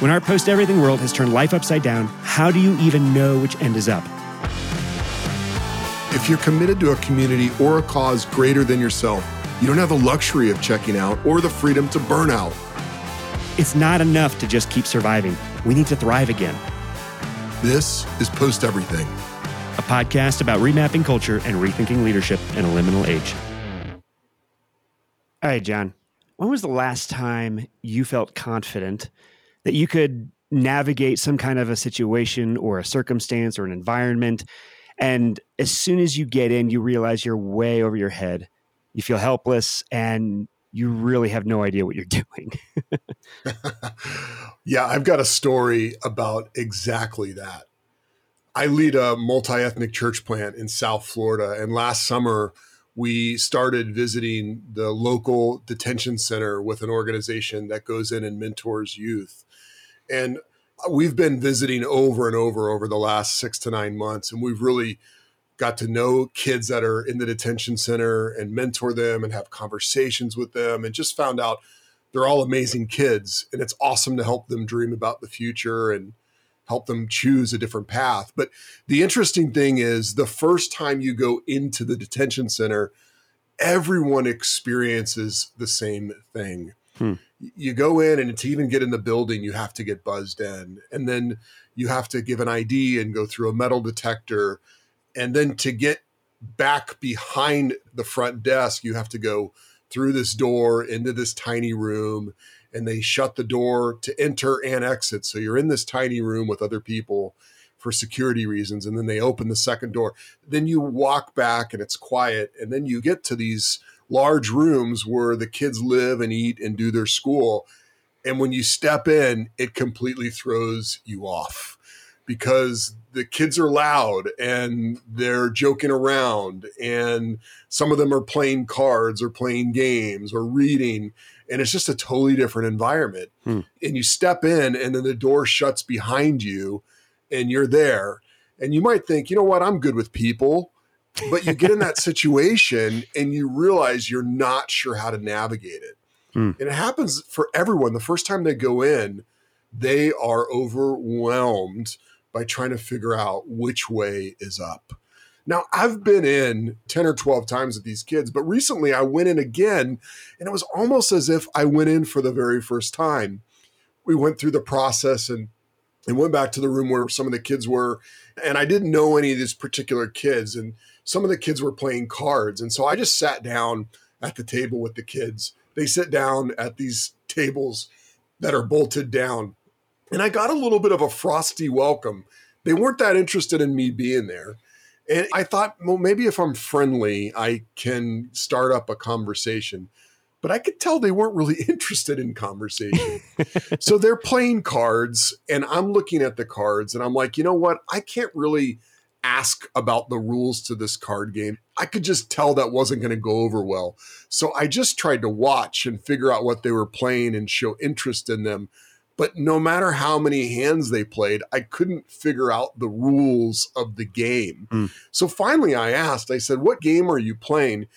When our post everything world has turned life upside down, how do you even know which end is up? If you're committed to a community or a cause greater than yourself, you don't have the luxury of checking out or the freedom to burn out. It's not enough to just keep surviving. We need to thrive again. This is Post Everything, a podcast about remapping culture and rethinking leadership in a liminal age. All right, John, when was the last time you felt confident that you could navigate some kind of a situation or a circumstance or an environment? And as soon as you get in, you realize you're way over your head. You feel helpless and you really have no idea what you're doing. yeah, I've got a story about exactly that. I lead a multi ethnic church plant in South Florida. And last summer, we started visiting the local detention center with an organization that goes in and mentors youth. And we've been visiting over and over over the last six to nine months. And we've really got to know kids that are in the detention center and mentor them and have conversations with them and just found out they're all amazing kids and it's awesome to help them dream about the future and help them choose a different path. But the interesting thing is the first time you go into the detention center everyone experiences the same thing. Hmm. you go in and to even get in the building you have to get buzzed in. And then you have to give an id and go through a metal detector. And then to get back behind the front desk, you have to go through this door into this tiny room and they shut the door to enter and exit. So you're in this tiny room with other people for security reasons. And then they open the second door. Then you walk back and it's quiet. And then you get to these large rooms where the kids live and eat and do their school. And when you step in, it completely throws you off because the kids are loud and they're joking around and some of them are playing cards or playing games or reading and it's just a totally different environment. Hmm. and you step in and then the door shuts behind you and you're there. And you might think you know what? I'm good with people. But you get in that situation and you realize you're not sure how to navigate it. Hmm. and it happens for everyone. The first time they go in they are overwhelmed by trying to figure out which way is up. Now, I've been in 10 or 12 times with these kids, but recently I went in again, and it was almost as if I went in for the very first time. We went through the process and, and went back to the room where some of the kids were, and I didn't know any of these particular kids, and some of the kids were playing cards. And so I just sat down at the table with the kids. They sit down at these tables that are bolted down and I got a little bit of a frosty welcome. They weren't that interested in me being there. And I thought, well, maybe if I'm friendly, I can start up a conversation. But I could tell they weren't really interested in conversation. so they're playing cards, and I'm looking at the cards, and I'm like, you know what? I can't really ask about the rules to this card game. I could just tell that wasn't going to go over well. So I just tried to watch and figure out what they were playing and show interest in them but no matter how many hands they played, I couldn't figure out the rules of the game. Mm. So finally, I asked, I said, What game are you playing?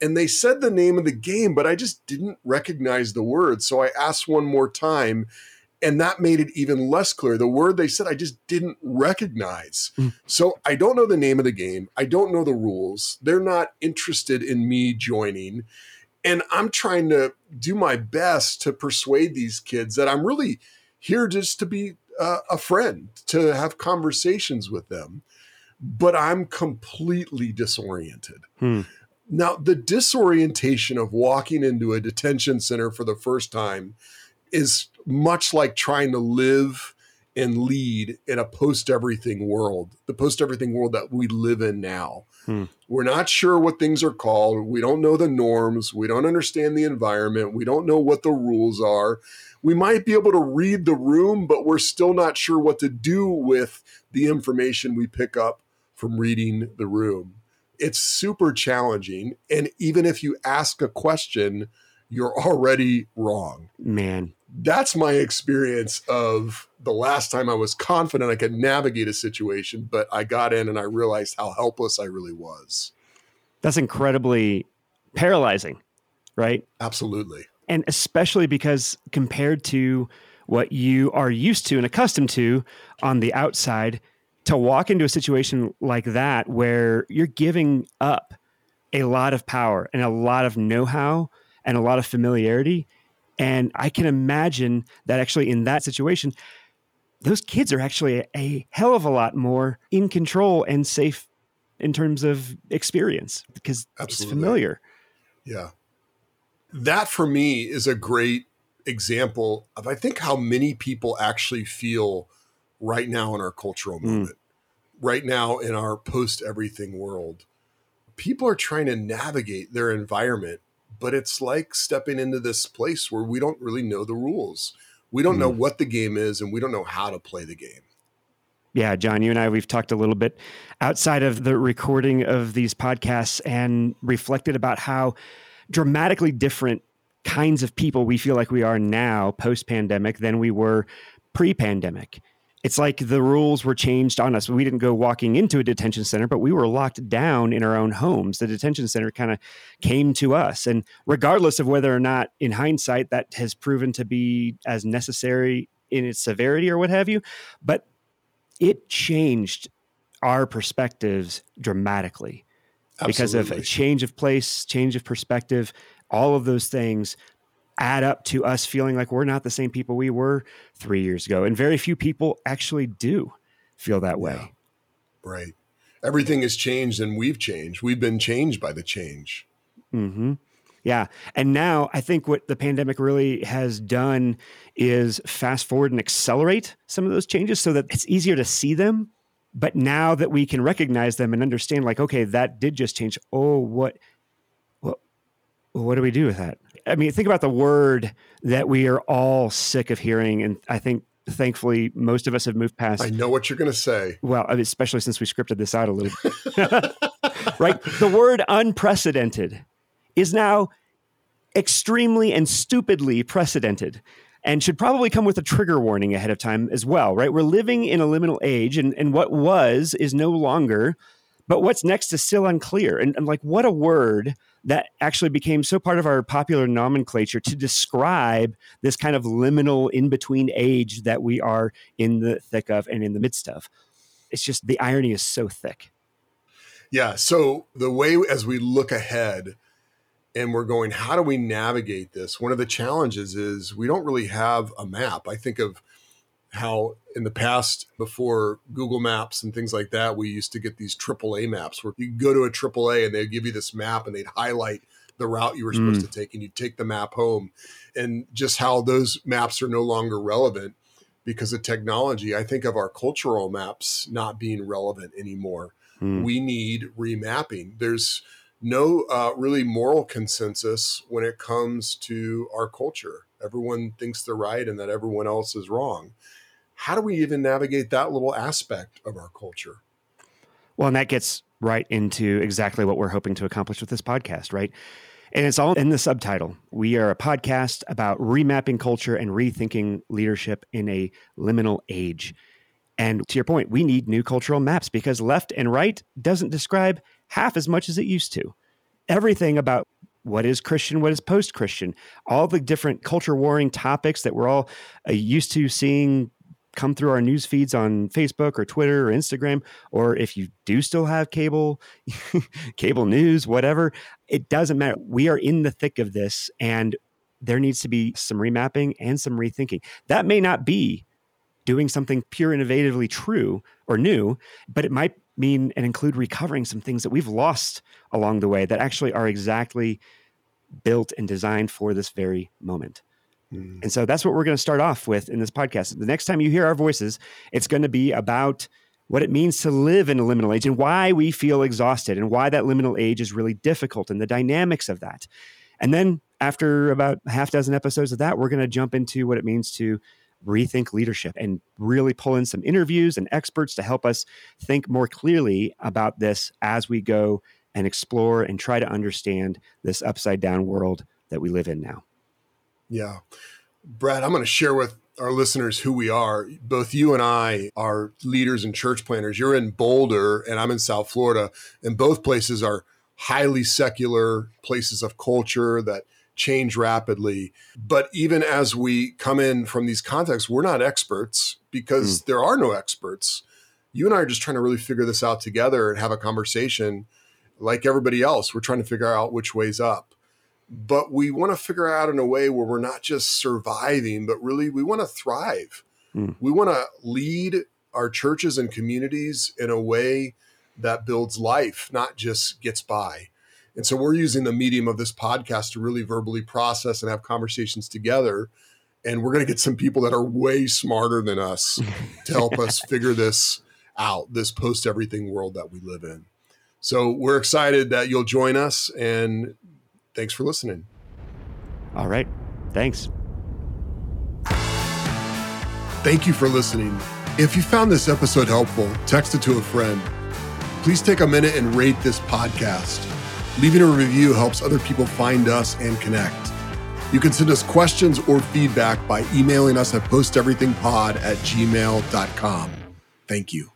And they said the name of the game, but I just didn't recognize the word. So I asked one more time, and that made it even less clear. The word they said I just didn't recognize. Mm. So I don't know the name of the game. I don't know the rules. They're not interested in me joining. And I'm trying to do my best to persuade these kids that I'm really here just to be uh, a friend, to have conversations with them. But I'm completely disoriented. Hmm. Now, the disorientation of walking into a detention center for the first time is much like trying to live and lead in a post everything world, the post everything world that we live in now. Hmm. We're not sure what things are called. We don't know the norms. We don't understand the environment. We don't know what the rules are. We might be able to read the room, but we're still not sure what to do with the information we pick up from reading the room. It's super challenging. And even if you ask a question, you're already wrong. Man, that's my experience of the last time I was confident I could navigate a situation, but I got in and I realized how helpless I really was. That's incredibly paralyzing, right? Absolutely. And especially because compared to what you are used to and accustomed to on the outside to walk into a situation like that where you're giving up a lot of power and a lot of know-how and a lot of familiarity and i can imagine that actually in that situation those kids are actually a, hell of a lot more in control and safe in terms of experience because Absolutely. it's familiar yeah that for me is a great example of I think how many people actually feel right now in our cultural hmm. moment, mm. right now in our post everything world. People are trying to navigate their environment, but it's like stepping into this place where we don't really know the rules. We don't mm. know hmm. what the game is and we don't know how to play the game. Yeah, John, you and I, we've talked a little bit outside of the recording of these podcasts and reflected about how dramatically different kinds of people we feel like we are now post pandemic than we were pre pandemic. It's like the rules were changed on us. We didn't go walking into a detention center, but we were locked down in our own homes. The detention center kind of came to us. And regardless of whether or not, in hindsight, that has proven to be as necessary in its severity or what have you, but it changed our perspectives dramatically Absolutely. because of a change of place, change of perspective, all of those things add up to us feeling like we're not the same people we were three years ago. And very few people actually do feel that way. Yeah. Right. Everything has changed and we've changed. We've been changed by the change. Mm-hmm. Yeah. And now I think what the pandemic really has done is fast forward and accelerate some of those changes so that it's easier to see them. But now that we can recognize them and understand, like, okay, that did just change. Oh, what what do we do with that? I mean, think about the word that we are all sick of hearing. And I think thankfully most of us have moved past. I know what you're going to say. Well, especially since we scripted this out a little bit. right? The word unprecedented is now extremely and stupidly precedented and should probably come with a trigger warning ahead of time as well, right? We're living in a liminal age and, and what was is no longer, but what's next is still unclear. And, and like, what a word that actually became so part of our popular nomenclature to describe this kind of liminal in between age that we are in the thick of and in the midst of. It's just the irony is so thick. Yeah. So the way as we look ahead and we're going, how do we navigate this? One of the challenges is we don't really have a map. I think of how in the past before Google Maps and things like that, we used to get these AAA maps where you go to a AAA and they'd give you this map and they'd highlight the route you were supposed mm. to take and you'd take the map home and just how those maps are no longer relevant because of technology. I think of our cultural maps not being relevant anymore. Mm. We need remapping. There's no uh, really moral consensus when it comes to our culture. Everyone thinks they're right and that everyone else is wrong how do we even navigate that little aspect of our culture? Well, and that gets right into exactly what we're hoping to accomplish with this podcast, right? And it's all in the subtitle. We are a podcast about remapping culture and rethinking leadership in a liminal age. And to your point, we need new cultural maps because left and right doesn't describe half as much as it used to. Everything about what is Christian, what is post Christian, all the different culture warring topics that we're all uh, used to seeing come through our news feeds on Facebook or Twitter or Instagram, or if you do still have cable, cable news, whatever, it doesn't matter. We are in the thick of this and there needs to be some remapping and some rethinking. That may not be doing something pure innovatively true or new, but it might mean and include recovering some things that we've lost along the way that actually are exactly built and designed for this very moment. Mm. And so that's what we're going to start off with in this podcast. The next time you hear our voices, it's going to be about what it means to live in a liminal age and why we feel exhausted and why that liminal age is really difficult and the dynamics of that. And then after about half dozen episodes of that, we're going to jump into what it means to rethink leadership and really pull in some interviews and experts to help us think more clearly about this as we go and explore and try to understand this upside down world that we live in now. Yeah. Brad, I'm going to share with our listeners who we are. Both you and I are leaders and church planters. You're in Boulder and I'm in South Florida, and both places are highly secular places of culture that change rapidly. But even as we come in from these contexts, we're not experts because mm. there are no experts. You and I are just trying to really figure this out together and have a conversation like everybody else. We're trying to figure out which way's up. But we want to figure out in a way where we're not just surviving, but really we want to thrive. Mm. We want to lead our churches and communities in a way that builds life, not just gets by. And so we're using the medium of this podcast to really verbally process and have conversations together. And we're going to get some people that are way smarter than us to help us figure this out, this post everything world that we live in. So we're excited that you'll join us and thanks for listening. All right. Thanks. Thank you for listening. If you found this episode helpful, text it to a friend. Please take a minute and rate this podcast. Leaving a review helps other people find us and connect. You can send us questions or feedback by emailing us at posteverythingpod at gmail.com. Thank you.